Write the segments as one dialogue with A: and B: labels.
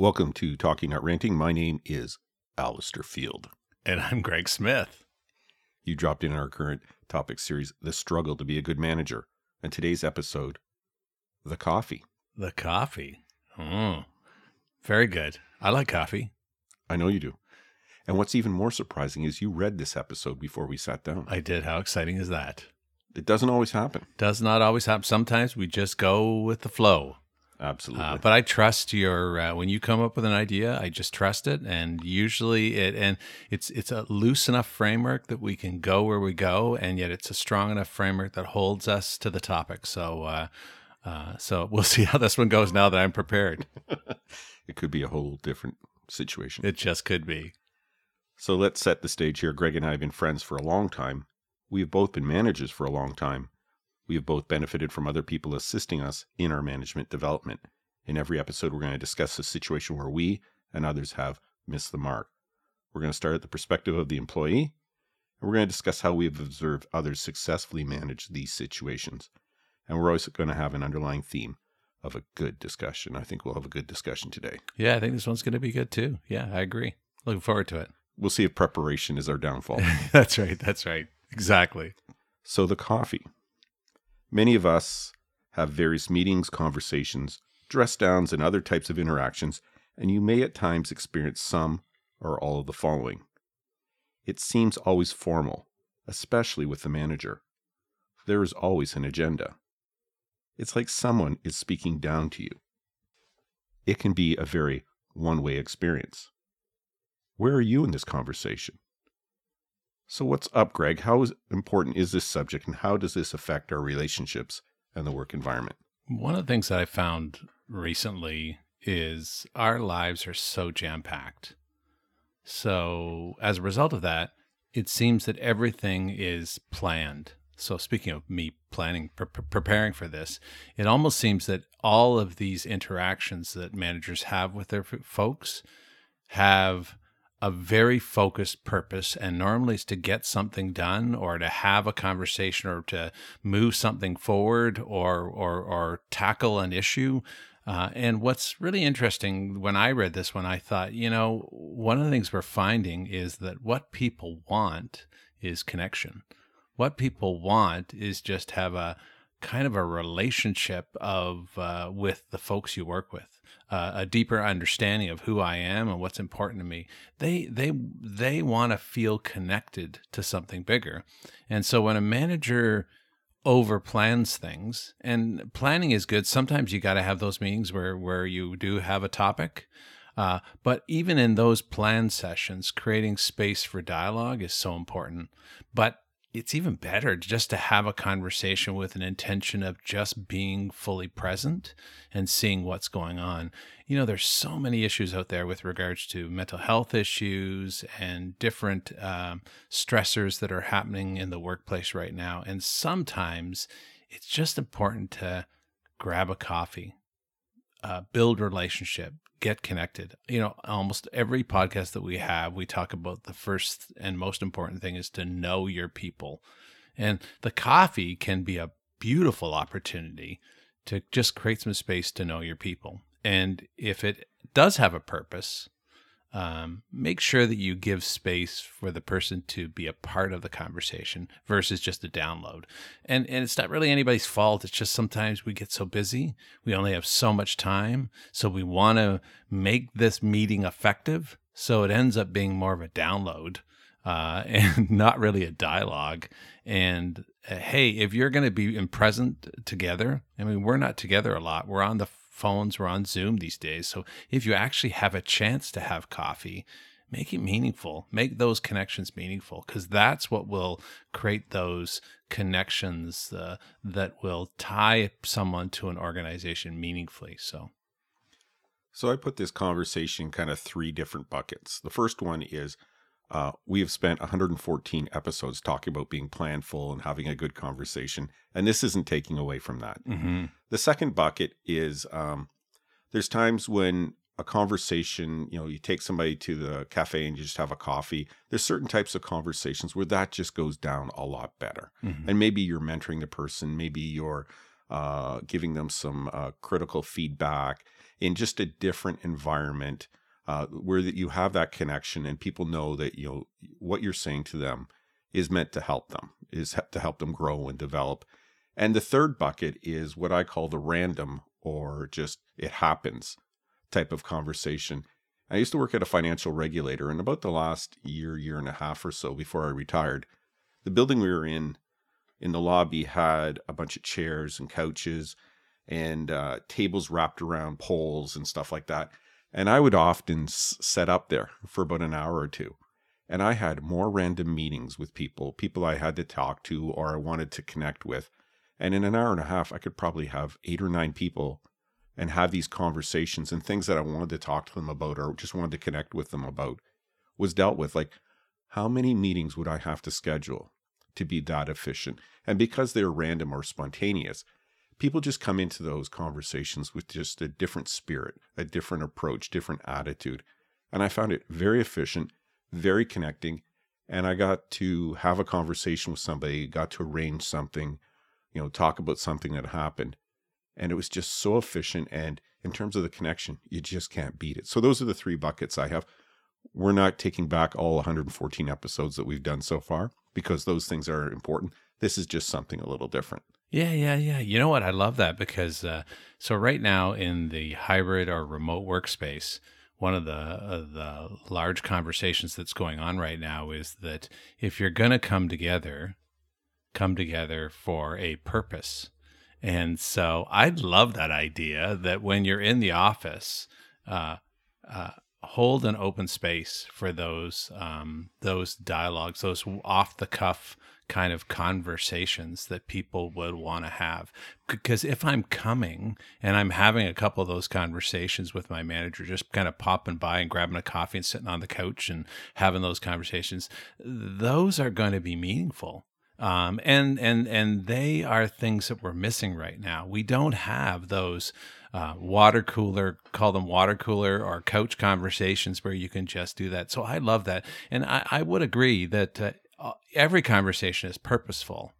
A: Welcome to Talking Not Ranting. My name is Alistair Field.
B: And I'm Greg Smith.
A: You dropped in our current topic series, The Struggle to be a Good Manager. And today's episode, The Coffee.
B: The coffee. Oh, very good. I like coffee.
A: I know you do. And what's even more surprising is you read this episode before we sat down.
B: I did. How exciting is that?
A: It doesn't always happen.
B: Does not always happen. Sometimes we just go with the flow.
A: Absolutely.
B: Uh, but I trust your uh, when you come up with an idea, I just trust it, and usually it and it's it's a loose enough framework that we can go where we go, and yet it's a strong enough framework that holds us to the topic. So, uh, uh, so we'll see how this one goes now that I'm prepared.
A: it could be a whole different situation.
B: It just could be.
A: So let's set the stage here. Greg and I have been friends for a long time. We have both been managers for a long time. We have both benefited from other people assisting us in our management development. In every episode, we're going to discuss a situation where we and others have missed the mark. We're going to start at the perspective of the employee, and we're going to discuss how we have observed others successfully manage these situations. And we're also going to have an underlying theme of a good discussion. I think we'll have a good discussion today.
B: Yeah, I think this one's going to be good too. Yeah, I agree. Looking forward to it.
A: We'll see if preparation is our downfall.
B: that's right. That's right. Exactly.
A: So, the coffee. Many of us have various meetings, conversations, dress downs, and other types of interactions, and you may at times experience some or all of the following. It seems always formal, especially with the manager. There is always an agenda. It's like someone is speaking down to you. It can be a very one way experience. Where are you in this conversation? So, what's up, Greg? How important is this subject, and how does this affect our relationships and the work environment?
B: One of the things that I found recently is our lives are so jam packed. So, as a result of that, it seems that everything is planned. So, speaking of me planning, pre- preparing for this, it almost seems that all of these interactions that managers have with their f- folks have a very focused purpose. And normally it's to get something done or to have a conversation or to move something forward or or or tackle an issue. Uh, and what's really interesting when I read this one, I thought, you know, one of the things we're finding is that what people want is connection. What people want is just have a kind of a relationship of uh, with the folks you work with uh, a deeper understanding of who I am and what's important to me. They they they want to feel connected to something bigger, and so when a manager over plans things and planning is good sometimes you got to have those meetings where where you do have a topic uh, but even in those plan sessions creating space for dialogue is so important but it's even better just to have a conversation with an intention of just being fully present and seeing what's going on. You know, there's so many issues out there with regards to mental health issues and different um, stressors that are happening in the workplace right now. And sometimes it's just important to grab a coffee, uh, build relationship, get connected. You know, almost every podcast that we have, we talk about the first and most important thing is to know your people. And the coffee can be a beautiful opportunity to just create some space to know your people. And if it does have a purpose, um, make sure that you give space for the person to be a part of the conversation versus just a download. And and it's not really anybody's fault. It's just sometimes we get so busy, we only have so much time, so we want to make this meeting effective. So it ends up being more of a download uh, and not really a dialogue. And uh, hey, if you're going to be in present together, I mean, we're not together a lot. We're on the phones, we're on Zoom these days. So if you actually have a chance to have coffee, make it meaningful. Make those connections meaningful because that's what will create those connections uh, that will tie someone to an organization meaningfully. So.
A: So I put this conversation kind of three different buckets. The first one is uh, we have spent 114 episodes talking about being planful and having a good conversation, and this isn't taking away from that.
B: Mm-hmm.
A: The second bucket is um, there's times when a conversation, you know, you take somebody to the cafe and you just have a coffee. There's certain types of conversations where that just goes down a lot better.
B: Mm-hmm.
A: And maybe you're mentoring the person, maybe you're uh, giving them some uh, critical feedback in just a different environment uh, where that you have that connection and people know that you know what you're saying to them is meant to help them, is to help them grow and develop. And the third bucket is what I call the random or just it happens type of conversation. I used to work at a financial regulator, and about the last year, year and a half or so before I retired, the building we were in, in the lobby, had a bunch of chairs and couches and uh, tables wrapped around poles and stuff like that. And I would often s- set up there for about an hour or two. And I had more random meetings with people, people I had to talk to or I wanted to connect with. And in an hour and a half, I could probably have eight or nine people and have these conversations and things that I wanted to talk to them about or just wanted to connect with them about was dealt with. Like, how many meetings would I have to schedule to be that efficient? And because they're random or spontaneous, people just come into those conversations with just a different spirit, a different approach, different attitude. And I found it very efficient, very connecting. And I got to have a conversation with somebody, got to arrange something, you know, talk about something that happened and it was just so efficient. And in terms of the connection, you just can't beat it. So those are the three buckets I have. We're not taking back all 114 episodes that we've done so far because those things are important. This is just something a little different.
B: Yeah, yeah, yeah. You know what? I love that because uh, so right now in the hybrid or remote workspace, one of the uh, the large conversations that's going on right now is that if you're going to come together, come together for a purpose and so I love that idea that when you're in the office, uh, uh, hold an open space for those um, those dialogues, those off the cuff kind of conversations that people would want to have. Because if I'm coming and I'm having a couple of those conversations with my manager, just kind of popping by and grabbing a coffee and sitting on the couch and having those conversations, those are going to be meaningful um, and and and they are things that we're missing right now. We don't have those uh, water cooler, call them water cooler or couch conversations where you can just do that. So I love that, and I, I would agree that uh, uh every conversation is purposeful.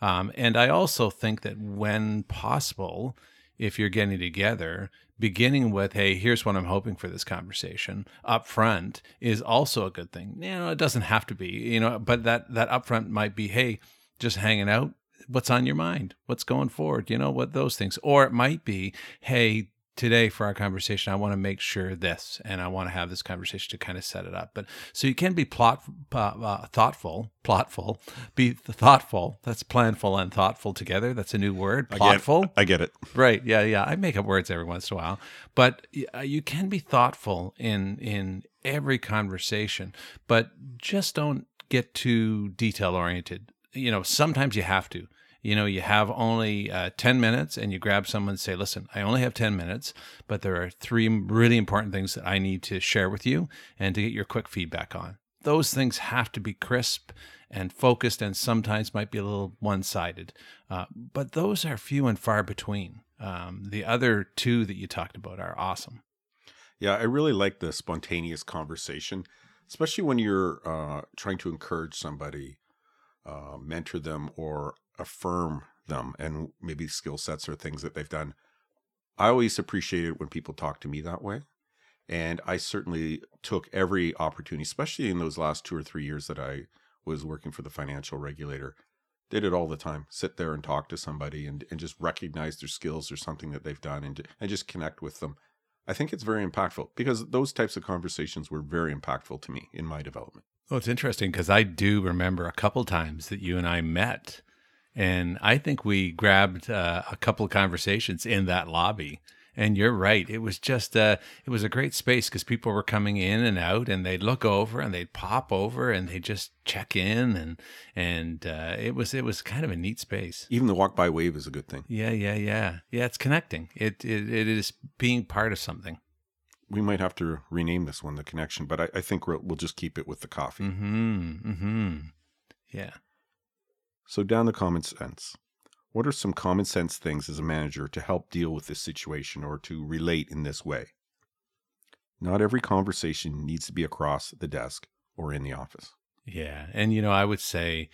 B: Um, and I also think that when possible, if you're getting together, beginning with, hey, here's what I'm hoping for this conversation up front is also a good thing. You know, it doesn't have to be, you know, but that that upfront might be, hey, just hanging out. What's on your mind? What's going forward? You know, what those things. Or it might be, hey, today for our conversation, I want to make sure this, and I want to have this conversation to kind of set it up. But so you can be plot, uh, uh, thoughtful, plotful, be thoughtful. That's planful and thoughtful together. That's a new word. Plotful.
A: I get, I get it.
B: Right. Yeah. Yeah. I make up words every once in a while, but uh, you can be thoughtful in in every conversation, but just don't get too detail oriented. You know, sometimes you have to you know you have only uh, 10 minutes and you grab someone and say listen i only have 10 minutes but there are three really important things that i need to share with you and to get your quick feedback on. Those things have to be crisp and focused and sometimes might be a little one-sided uh, but those are few and far between. Um, the other two that you talked about are awesome.
A: Yeah i really like the spontaneous conversation especially when you're uh, trying to encourage somebody uh, mentor them or affirm them and maybe skill sets or things that they've done. I always appreciate it when people talk to me that way. And I certainly took every opportunity, especially in those last two or three years that I was working for the financial regulator. Did it all the time. Sit there and talk to somebody and, and just recognize their skills or something that they've done and, and just connect with them. I think it's very impactful because those types of conversations were very impactful to me in my development.
B: Well, it's interesting because I do remember a couple times that you and I met and I think we grabbed uh, a couple of conversations in that lobby. And you're right. It was just uh, it was a great space because people were coming in and out, and they'd look over and they'd pop over and they'd just check in, and and uh, it was it was kind of a neat space.
A: Even the walk by wave is a good thing.
B: Yeah, yeah, yeah, yeah. It's connecting. It it, it is being part of something.
A: We might have to rename this one the connection, but I, I think we'll, we'll just keep it with the coffee.
B: Mm-hmm. Mm-hmm. Yeah.
A: So, down the common sense. What are some common sense things as a manager to help deal with this situation or to relate in this way? Not every conversation needs to be across the desk or in the office.
B: Yeah. And, you know, I would say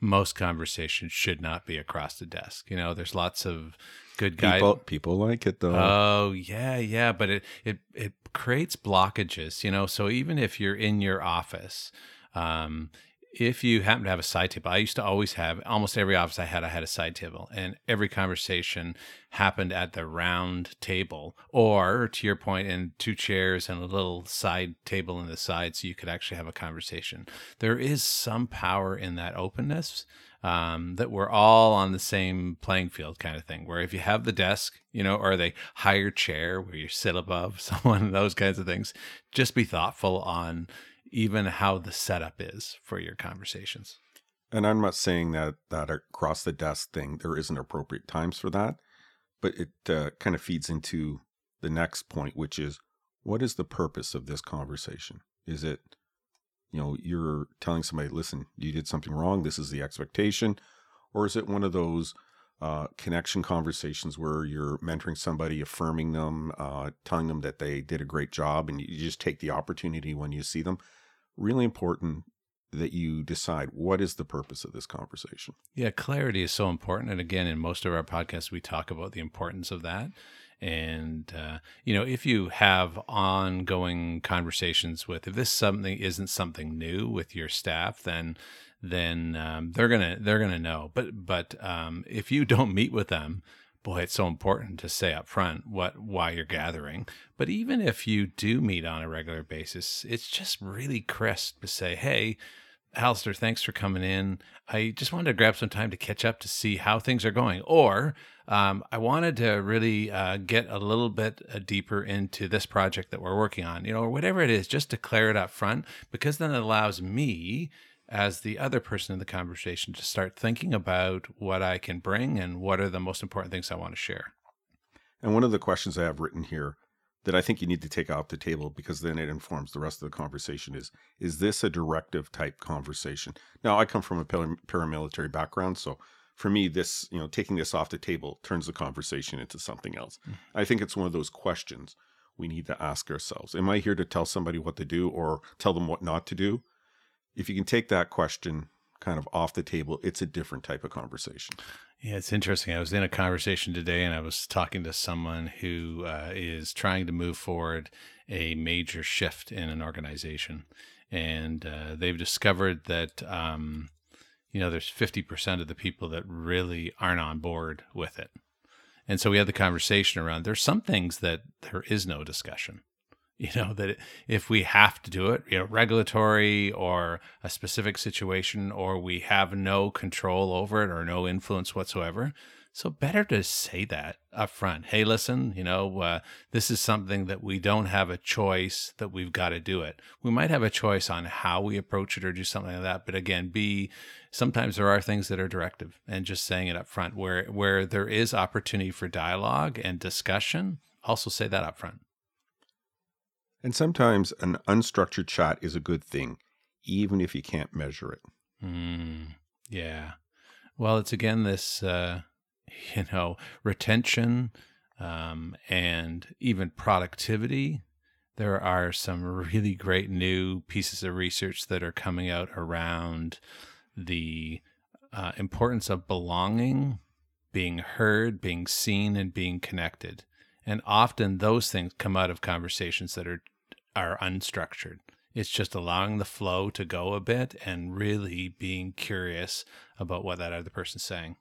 B: most conversations should not be across the desk. You know, there's lots of good guys.
A: People, people like it though.
B: Oh yeah, yeah, but it it it creates blockages. You know, so even if you're in your office, um, if you happen to have a side table, I used to always have almost every office I had, I had a side table, and every conversation happened at the round table, or to your point, in two chairs and a little side table in the side, so you could actually have a conversation. There is some power in that openness. Um, that we're all on the same playing field kind of thing where if you have the desk you know or the higher chair where you sit above someone those kinds of things just be thoughtful on even how the setup is for your conversations.
A: And I'm not saying that that across the desk thing there isn't appropriate times for that, but it uh, kind of feeds into the next point, which is what is the purpose of this conversation? Is it, you know, you're telling somebody, listen, you did something wrong. This is the expectation, or is it one of those uh, connection conversations where you're mentoring somebody, affirming them, uh, telling them that they did a great job, and you just take the opportunity when you see them really important that you decide what is the purpose of this conversation.
B: Yeah, clarity is so important. And again, in most of our podcasts, we talk about the importance of that. And, uh, you know, if you have ongoing conversations with, if this something isn't something new with your staff, then then um, they're gonna they're gonna know. But but um, if you don't meet with them, boy, it's so important to say up front what why you're gathering. But even if you do meet on a regular basis, it's just really crisp to say, hey, Alistair, thanks for coming in. I just wanted to grab some time to catch up to see how things are going. Or um, I wanted to really uh, get a little bit uh, deeper into this project that we're working on, you know, or whatever it is, just declare it up front, because then it allows me as the other person in the conversation to start thinking about what I can bring and what are the most important things I want to share.
A: And one of the questions I have written here that I think you need to take off the table because then it informs the rest of the conversation is is this a directive type conversation? Now, I come from a paramilitary background, so for me this, you know, taking this off the table turns the conversation into something else. Mm-hmm. I think it's one of those questions we need to ask ourselves. Am I here to tell somebody what to do or tell them what not to do? If you can take that question kind of off the table, it's a different type of conversation.
B: Yeah, it's interesting. I was in a conversation today and I was talking to someone who uh, is trying to move forward a major shift in an organization. And uh, they've discovered that, um, you know, there's 50% of the people that really aren't on board with it. And so we had the conversation around there's some things that there is no discussion you know that if we have to do it you know regulatory or a specific situation or we have no control over it or no influence whatsoever. So better to say that up front hey listen you know uh, this is something that we don't have a choice that we've got to do it. We might have a choice on how we approach it or do something like that but again be sometimes there are things that are directive and just saying it up front where where there is opportunity for dialogue and discussion also say that up front
A: and sometimes an unstructured chat is a good thing, even if you can't measure it.
B: Mm, yeah. Well, it's again this, uh, you know, retention um, and even productivity. There are some really great new pieces of research that are coming out around the uh, importance of belonging, being heard, being seen, and being connected. And often those things come out of conversations that are are unstructured. It's just allowing the flow to go a bit and really being curious about what that other person's saying.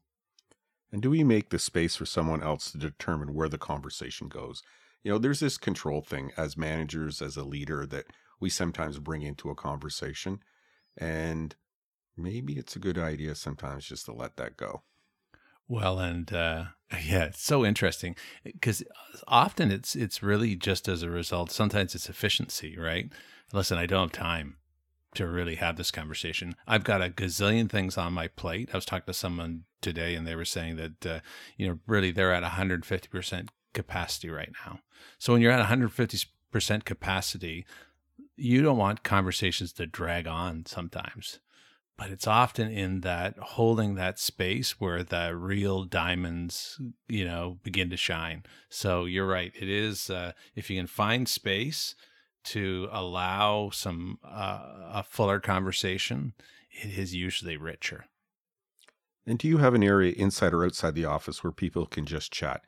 A: And do we make the space for someone else to determine where the conversation goes? You know, there's this control thing as managers, as a leader, that we sometimes bring into a conversation. And maybe it's a good idea sometimes just to let that go.
B: Well, and uh, yeah, it's so interesting because often it's it's really just as a result. Sometimes it's efficiency, right? Listen, I don't have time to really have this conversation. I've got a gazillion things on my plate. I was talking to someone today, and they were saying that uh, you know really they're at 150 percent capacity right now. So when you're at 150 percent capacity, you don't want conversations to drag on sometimes but it's often in that holding that space where the real diamonds you know begin to shine so you're right it is uh, if you can find space to allow some uh, a fuller conversation it is usually richer
A: And do you have an area inside or outside the office where people can just chat?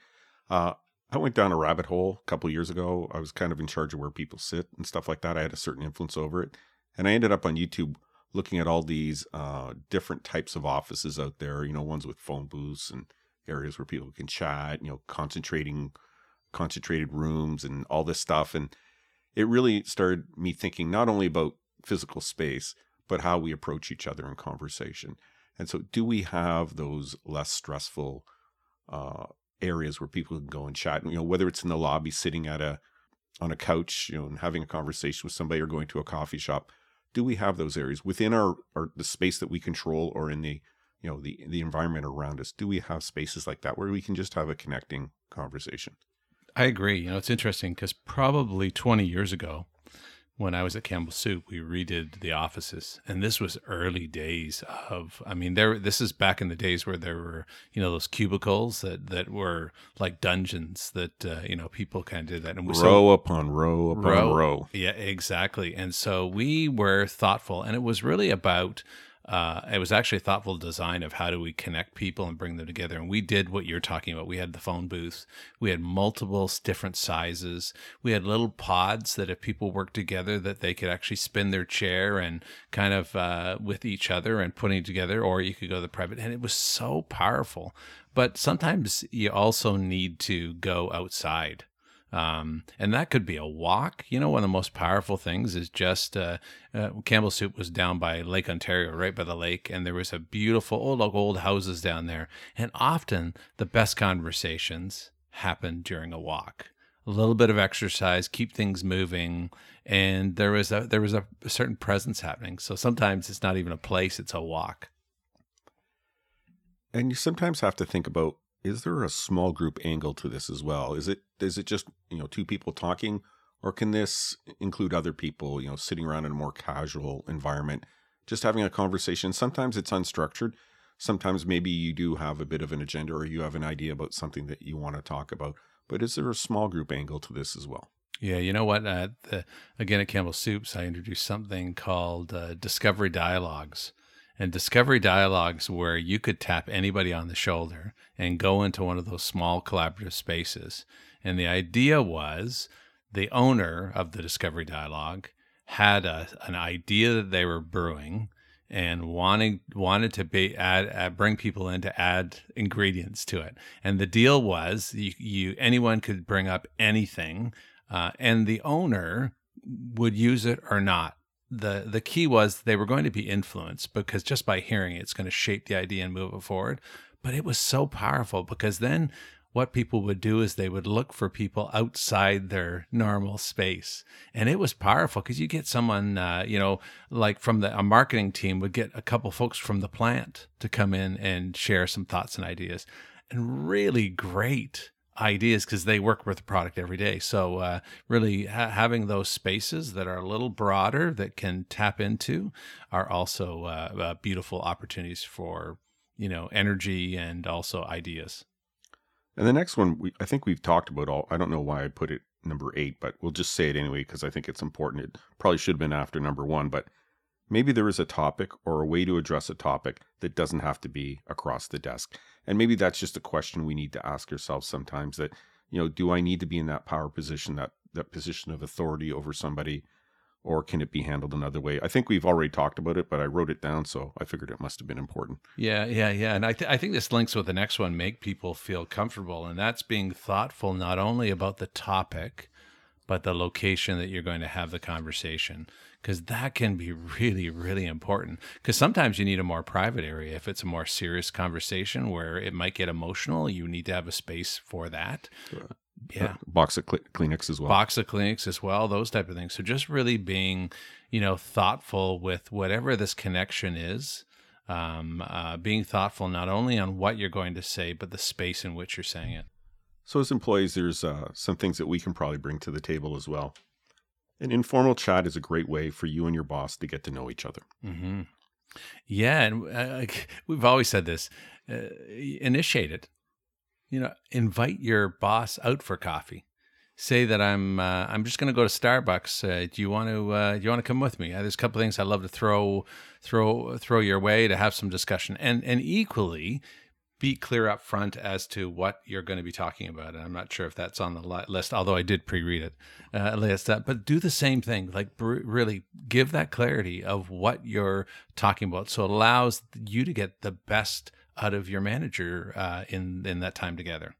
A: Uh, I went down a rabbit hole a couple years ago. I was kind of in charge of where people sit and stuff like that. I had a certain influence over it. And I ended up on YouTube looking at all these uh, different types of offices out there, you know, ones with phone booths and areas where people can chat, you know, concentrating, concentrated rooms and all this stuff. And it really started me thinking not only about physical space, but how we approach each other in conversation. And so, do we have those less stressful uh, areas where people can go and chat? You know, whether it's in the lobby, sitting at a on a couch, you know, and having a conversation with somebody, or going to a coffee shop. Do we have those areas within our, our the space that we control, or in the you know the the environment around us? Do we have spaces like that where we can just have a connecting conversation?
B: I agree. You know, it's interesting because probably 20 years ago, when I was at Campbell Soup, we redid the offices, and this was early days of. I mean, there. This is back in the days where there were, you know, those cubicles that that were like dungeons that uh, you know people kind of did that,
A: and we, row so, upon row upon row, row.
B: Yeah, exactly. And so we were thoughtful, and it was really about uh, it was actually a thoughtful design of how do we connect people and bring them together. And we did what you're talking about. We had the phone booth. We had multiple different sizes. We had little pods that if people worked together, that they could actually spin their chair and kind of uh, with each other and putting together, or you could go to the private. And it was so powerful. But sometimes you also need to go outside um, and that could be a walk. You know, one of the most powerful things is just uh, uh, Campbell Soup was down by Lake Ontario, right by the lake, and there was a beautiful old old houses down there. And often the best conversations happen during a walk. A little bit of exercise, keep things moving, and there was a there was a certain presence happening. So sometimes it's not even a place; it's a walk.
A: And you sometimes have to think about is there a small group angle to this as well? Is it is it just you know two people talking, or can this include other people you know sitting around in a more casual environment, just having a conversation? Sometimes it's unstructured. Sometimes maybe you do have a bit of an agenda or you have an idea about something that you want to talk about. But is there a small group angle to this as well?
B: Yeah, you know what? Uh, the, again, at Campbell Soups, I introduced something called uh, Discovery Dialogues and discovery dialogues where you could tap anybody on the shoulder and go into one of those small collaborative spaces. And the idea was the owner of the discovery dialogue had a, an idea that they were brewing and wanting wanted to be add, add, bring people in to add ingredients to it. And the deal was you, you anyone could bring up anything, uh, and the owner would use it or not the the key was they were going to be influenced because just by hearing it, it's going to shape the idea and move it forward. But it was so powerful because then what people would do is they would look for people outside their normal space and it was powerful because you get someone uh, you know like from the a marketing team would get a couple folks from the plant to come in and share some thoughts and ideas and really great ideas because they work with the product every day. So uh, really ha- having those spaces that are a little broader that can tap into are also uh, uh, beautiful opportunities for you know energy and also ideas.
A: And the next one, we, I think we've talked about all. I don't know why I put it number eight, but we'll just say it anyway because I think it's important. It probably should have been after number one, but maybe there is a topic or a way to address a topic that doesn't have to be across the desk. And maybe that's just a question we need to ask ourselves sometimes that, you know, do I need to be in that power position, that, that position of authority over somebody, or can it be handled another way? I think we've already talked about it, but I wrote it down, so I figured it must have been important.
B: Yeah, yeah, yeah. And I, th- I think this links with the next one make people feel comfortable. And that's being thoughtful not only about the topic, but the location that you're going to have the conversation because that can be really, really important. Because sometimes you need a more private area. If it's a more serious conversation where it might get emotional, you need to have a space for that.
A: Yeah. box of cl- Kleenex as well.
B: Box of Kleenex as well, those type of things. So just really being, you know, thoughtful with whatever this connection is. Um, uh, being thoughtful not only on what you're going to say, but the space in which you're saying it.
A: So, as employees, there's uh, some things that we can probably bring to the table as well. An informal chat is a great way for you and your boss to get to know each other.
B: Mm-hmm. Yeah, and uh, we've always said this: uh, initiate it. You know, invite your boss out for coffee. say that I'm uh, I'm just going to go to Starbucks. Uh, do you want to uh, do you want to come with me? Uh, there's a couple things I'd love to throw throw throw your way to have some discussion, and and equally be clear up front as to what you're going to be talking about. And I'm not sure if that's on the list, although I did pre-read it uh, list. That, but do the same thing. Like really give that clarity of what you're talking about, so it allows you to get the best out of your manager uh, in in that time together.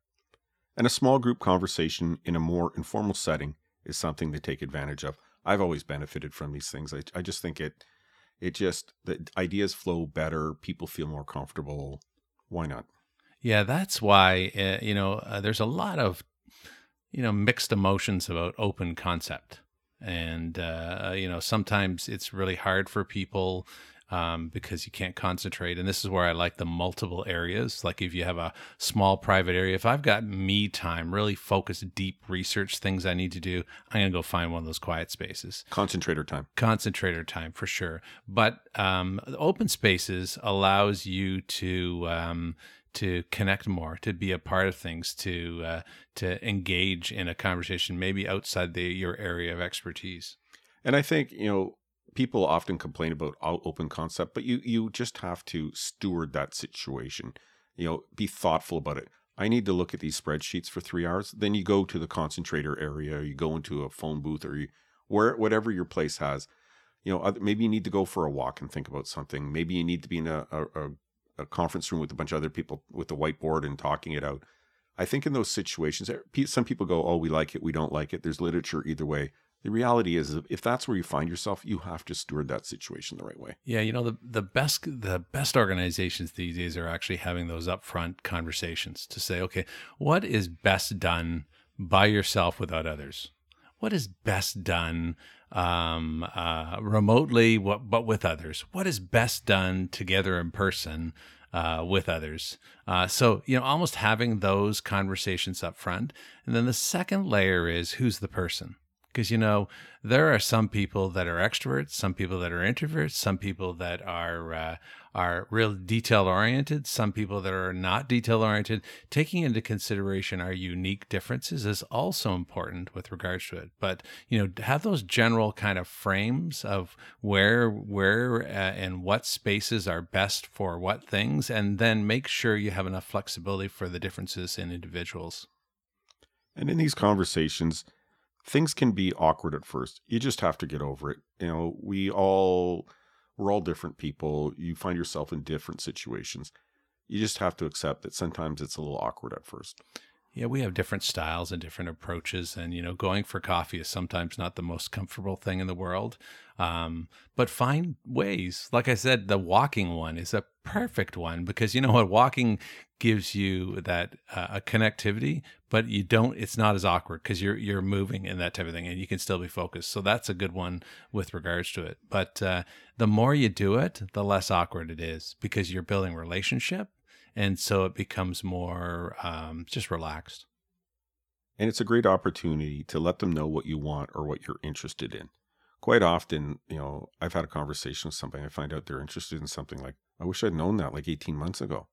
A: And a small group conversation in a more informal setting is something to take advantage of. I've always benefited from these things. I, I just think it it just the ideas flow better. People feel more comfortable. Why not?
B: Yeah, that's why uh, you know uh, there's a lot of you know mixed emotions about open concept, and uh, you know sometimes it's really hard for people um, because you can't concentrate. And this is where I like the multiple areas. Like if you have a small private area, if I've got me time, really focused, deep research things I need to do, I'm going to go find one of those quiet spaces.
A: Concentrator time.
B: Concentrator time for sure. But um, open spaces allows you to. Um, to connect more, to be a part of things, to uh, to engage in a conversation, maybe outside the, your area of expertise.
A: And I think you know people often complain about open concept, but you you just have to steward that situation. You know, be thoughtful about it. I need to look at these spreadsheets for three hours. Then you go to the concentrator area, you go into a phone booth, or you where whatever your place has. You know, maybe you need to go for a walk and think about something. Maybe you need to be in a, a, a conference room with a bunch of other people with the whiteboard and talking it out. I think in those situations, eh, some people go, "Oh, we like it, we don't like it." There's literature either way the reality is if that's where you find yourself you have to steward that situation the right way
B: yeah you know the, the best the best organizations these days are actually having those upfront conversations to say okay what is best done by yourself without others what is best done um, uh, remotely what, but with others what is best done together in person uh, with others. Uh, so, you know, almost having those conversations up front. And then the second layer is who's the person? Because you know there are some people that are extroverts some people that are introverts some people that are uh, are real detail oriented some people that are not detail oriented. Taking into consideration our unique differences is also important with regards to it. But you know have those general kind of frames of where where uh, and what spaces are best for what things and then make sure you have enough flexibility for the differences in individuals.
A: And in these conversations things can be awkward at first. You just have to get over it. You know, we all we're all different people. You find yourself in different situations. You just have to accept that sometimes it's a little awkward at first.
B: Yeah, we have different styles and different approaches, and you know, going for coffee is sometimes not the most comfortable thing in the world. Um, but find ways. Like I said, the walking one is a perfect one because you know what, walking gives you that uh, a connectivity, but you don't. It's not as awkward because you're you're moving and that type of thing, and you can still be focused. So that's a good one with regards to it. But uh, the more you do it, the less awkward it is because you're building relationship and so it becomes more um, just relaxed.
A: And it's a great opportunity to let them know what you want or what you're interested in. Quite often, you know, I've had a conversation with somebody. I find out they're interested in something like, I wish I'd known that like 18 months ago.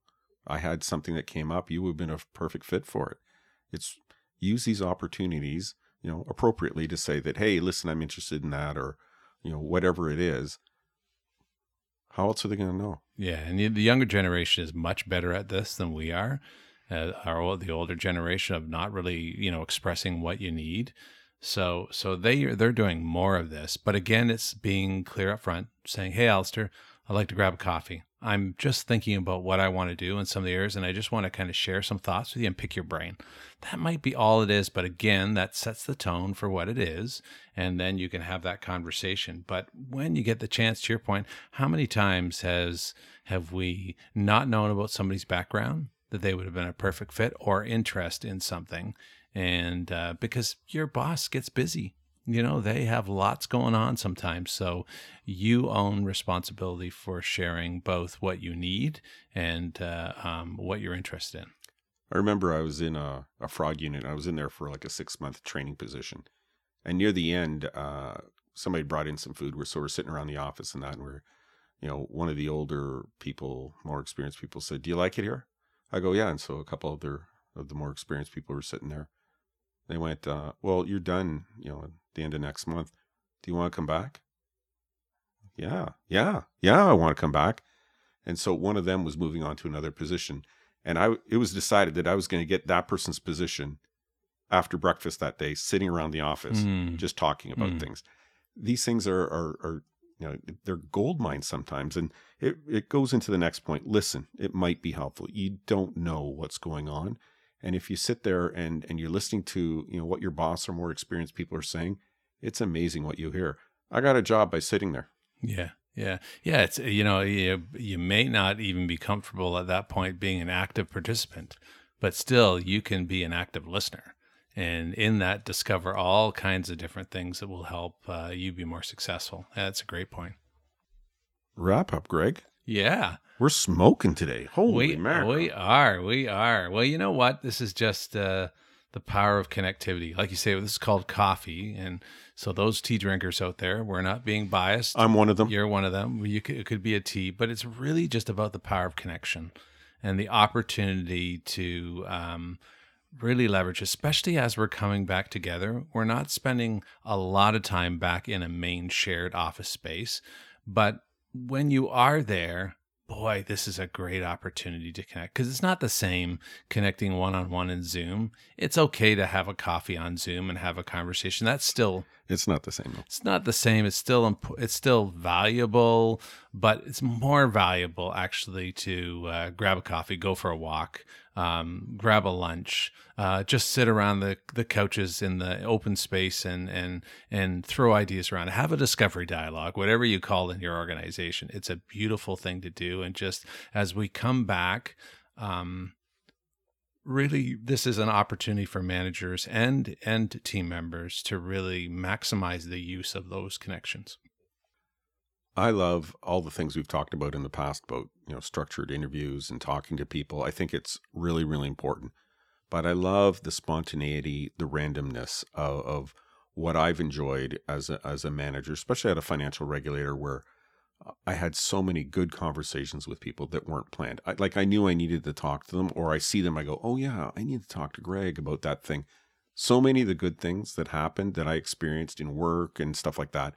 A: I had something that came up. You would have been a perfect fit for it. It's use these opportunities, you know, appropriately to say that, hey, listen, I'm interested in that, or, you know, whatever it is, how else are they going to know?
B: Yeah, and the, younger generation is much better at this than we are. Uh, our the older generation of not really, you know, expressing what you need. So so they they're doing more of this. But again, it's being clear up front, saying, "Hey, Alistair, I'd like to grab a coffee. I'm just thinking about what I want to do in some of the areas, and I just want to kind of share some thoughts with you and pick your brain. That might be all it is, but again, that sets the tone for what it is, and then you can have that conversation. But when you get the chance, to your point, how many times has have we not known about somebody's background that they would have been a perfect fit or interest in something, and uh, because your boss gets busy you know they have lots going on sometimes. So you own responsibility for sharing both what you need and uh, um, what you're interested in.
A: I remember i was in a, a fraud unit. I was in there for like a six month training position. And near the end uh, somebody brought in some food. We're so we're sitting around the office and that and we're you know one of the older people more experienced people said do you like it here? I go yeah. And so a couple of their of the more experienced people were sitting there They went, uh, "Well, you're done. You know, at the end of next month. Do you want to come back?" Yeah, yeah, yeah. I want to come back. And so one of them was moving on to another position, and I it was decided that I was going to get that person's position after breakfast that day, sitting around the office,
B: Mm.
A: just talking about
B: Mm.
A: things. These things are, are, are, you know, they're gold mines sometimes. And it, it goes into the next point. Listen, it might be helpful. You don't know what's going on. And if you sit there and, and you're listening to, you know, what your boss or more experienced people are saying, it's amazing what you hear. I got a job by sitting there.
B: Yeah, yeah, yeah. It's you know you you may not even be comfortable at that point being an active participant, but still you can be an active listener, and in that discover all kinds of different things that will help uh, you be more successful. That's a great point.
A: Wrap up, Greg.
B: Yeah,
A: We're smoking today. Holy
B: we
A: mackerel.
B: we are we are. Well, you know what? This is just uh, the power of connectivity. Like you say, this is called coffee, and so those tea drinkers out there, we're not being biased.
A: I'm one of them.
B: You're one of them. You could, it could be a tea, but it's really just about the power of connection and the opportunity to um, really leverage, especially as we're coming back together. We're not spending a lot of time back in a main shared office space, but when you are there, boy, this is a great opportunity to connect because it's not the same connecting one on one in Zoom. It's okay to have a coffee on Zoom and have a conversation. That's still
A: It's not the same.
B: it's not the same. It's still imp- it's still valuable, but it's more valuable actually to uh, grab a coffee, go for a walk, um, grab a lunch, uh, just sit around the, the couches in the open space and and and throw ideas around. Have a discovery dialogue, whatever you call it in your organization. It's a beautiful thing to do, and just as we come back. Um, really this is an opportunity for managers and and team members to really maximize the use of those connections
A: I love all the things we've talked about in the past about, you know, structured interviews and talking to people. I think it's really, really important. But I love the spontaneity, the randomness of, of what I've enjoyed as a, as a manager, especially at a financial regulator where uh, I had so many good conversations with people that weren't planned. I, like I knew I needed to talk to them, or I see them, I go, oh yeah, I need to talk to Greg about that thing. So many of the good things that happened that I experienced in work and stuff like that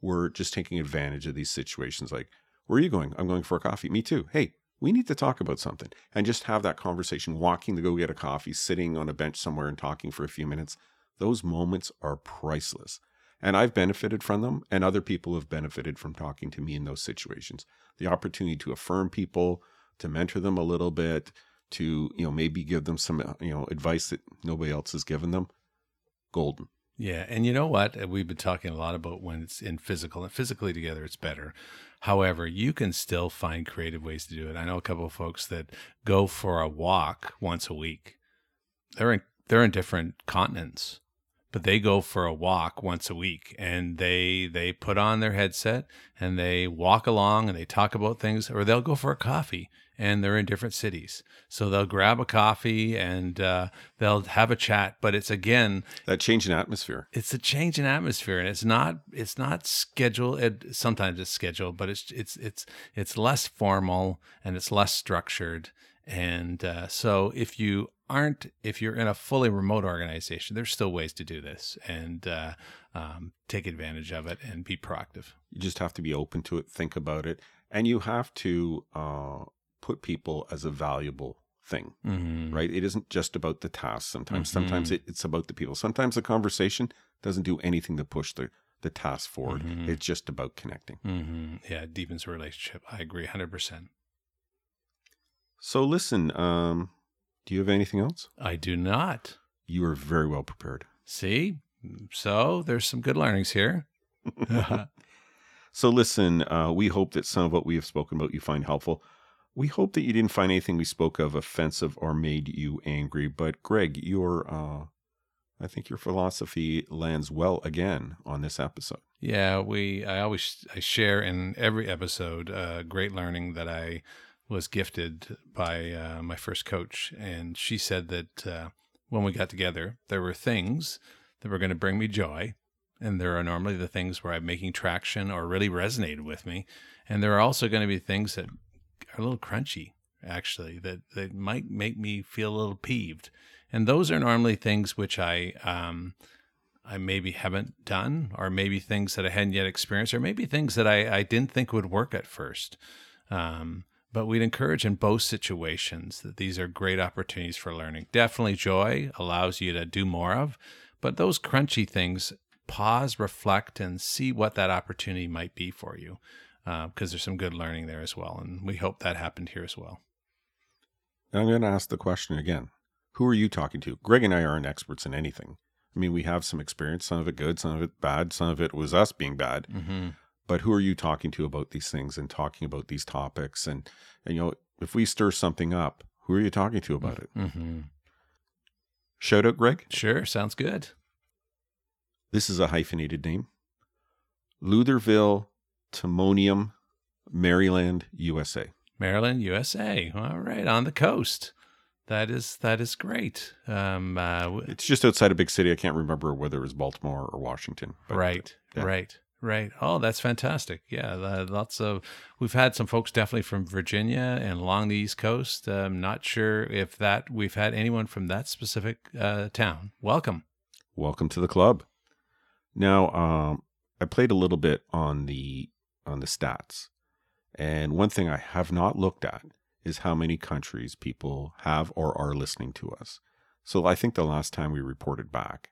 A: were just taking advantage of these situations. Like, where are you going? I'm going for a coffee. Me too. Hey, we need to talk about something and just have that conversation, walking to go get a coffee, sitting on a bench somewhere and talking for a few minutes. Those moments are priceless. And I've benefited from them, and other people have benefited from talking to me in those situations. The opportunity to affirm people, to mentor them a little bit, to, you know, maybe give them some, uh, you know, advice that nobody else has given them. Golden.
B: Yeah and you know what? Uh, we've been talking a lot about when it's in physical and physically together it's better. However you can still find creative ways to do it. I know a couple of folks that go for a walk once a week. They're in they're in different continents but they go for a walk once a week and they they put on their headset and they walk along and they talk about things or they'll go for a coffee and they're in different cities so they'll grab a coffee and uh, they'll have a chat but it's again
A: That change in atmosphere.
B: it's a change in atmosphere and it's not it's not scheduled it, sometimes it's scheduled but it's it's it's it's less formal and it's less structured and uh, so if you aren't if you're in a fully remote organization there's still ways to do this and uh, um, take advantage of it and be proactive
A: You just have to be open to it, think about it, and you have to uh, put people as a valuable thing,
B: mm-hmm.
A: right? It isn't just about the task. Sometimes,
B: Mhm.
A: sometimes it, it's about the people. Sometimes the conversation doesn't do anything to push the the task forward.
B: Mhm.
A: It's just about connecting.
B: Mm-hmm. yeah it deepens the relationship i agree 100%
A: So listen, um, do you have anything else?
B: i do not
A: You are very well prepared.
B: see so there's some good learnings here
A: So listen, uh, we hope that some of what we have spoken about you find helpful. We hope that you didn't find anything we spoke of offensive or made you angry. But Greg, your uh, I think your philosophy lands well again on this episode.
B: Yeah, we. I always I share in every episode uh, great learning that I was gifted by uh, my first coach, and she said that uh, when we got together, there were things that were going to bring me joy, and there are normally the things where I'm making traction or really resonated with me, and there are also going to be things that are a little crunchy, actually, that that might make me feel a little peeved. And those are normally things which I um, I maybe haven't done, or maybe things that I hadn't yet experienced, or maybe things that I, I didn't think would work at first. Um, but we'd encourage in both situations that these are great opportunities for learning. Definitely joy allows you to do more of, but those crunchy things, pause, reflect, and see what that opportunity might be for you because uh, there's some good learning there as well. And we hope that happened here as well.
A: I'm going to ask the question again Who are you talking to? Greg and I aren't experts in anything. I mean, we have some experience, some of it good, some of it bad, some of it was us being bad. Mm-hmm. But who are you talking to about these things and talking about these topics? And, and you know, if we stir something up, who are you talking to about it? Mm-hmm. Shout out, Greg.
B: Sure, sounds good.
A: This is a hyphenated name. Lutherville, Timonium, Maryland, USA.
B: Maryland, USA. All right, on the coast. That is that is great. Um, uh,
A: it's just outside a big city. I can't remember whether it was Baltimore or Washington.
B: right, yeah. right, right. Oh, that's fantastic. Yeah, lots of. We've had some folks definitely from Virginia and along the East Coast. I'm um, not sure if that we've had anyone from that specific uh, town. Welcome.
A: Welcome to the club. Now, um, I played a little bit on the on the stats, and one thing I have not looked at is how many countries people have or are listening to us. So I think the last time we reported back,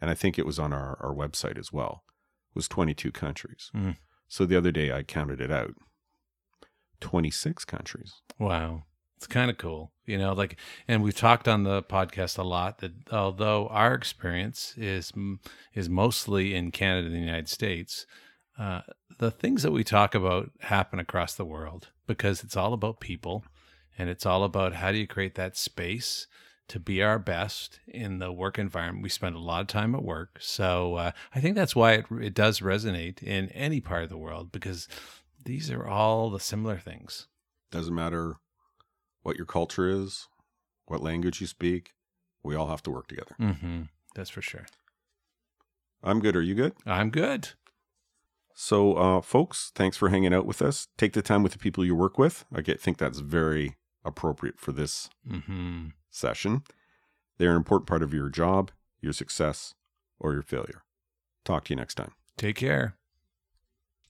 A: and I think it was on our, our website as well, was 22 countries. Mm. So the other day I counted it out 26 countries.
B: Wow. It's kind of cool, you know, like, and we've talked on the podcast a lot that although our experience is, is mostly in Canada and the United States, uh, the things that we talk about happen across the world because it's all about people and it's all about how do you create that space to be our best in the work environment. We spend a lot of time at work. So uh, I think that's why it, it does resonate in any part of the world because these are all the similar things.
A: Doesn't matter what your culture is, what language you speak, we all have to work together.
B: Mm-hmm. That's for sure.
A: I'm good. Are you good?
B: I'm good.
A: So, uh, folks, thanks for hanging out with us. Take the time with the people you work with. I get, think that's very appropriate for this mm-hmm. Session. They're an important part of your job, your success, or your failure. Talk to you next time.
B: Take care.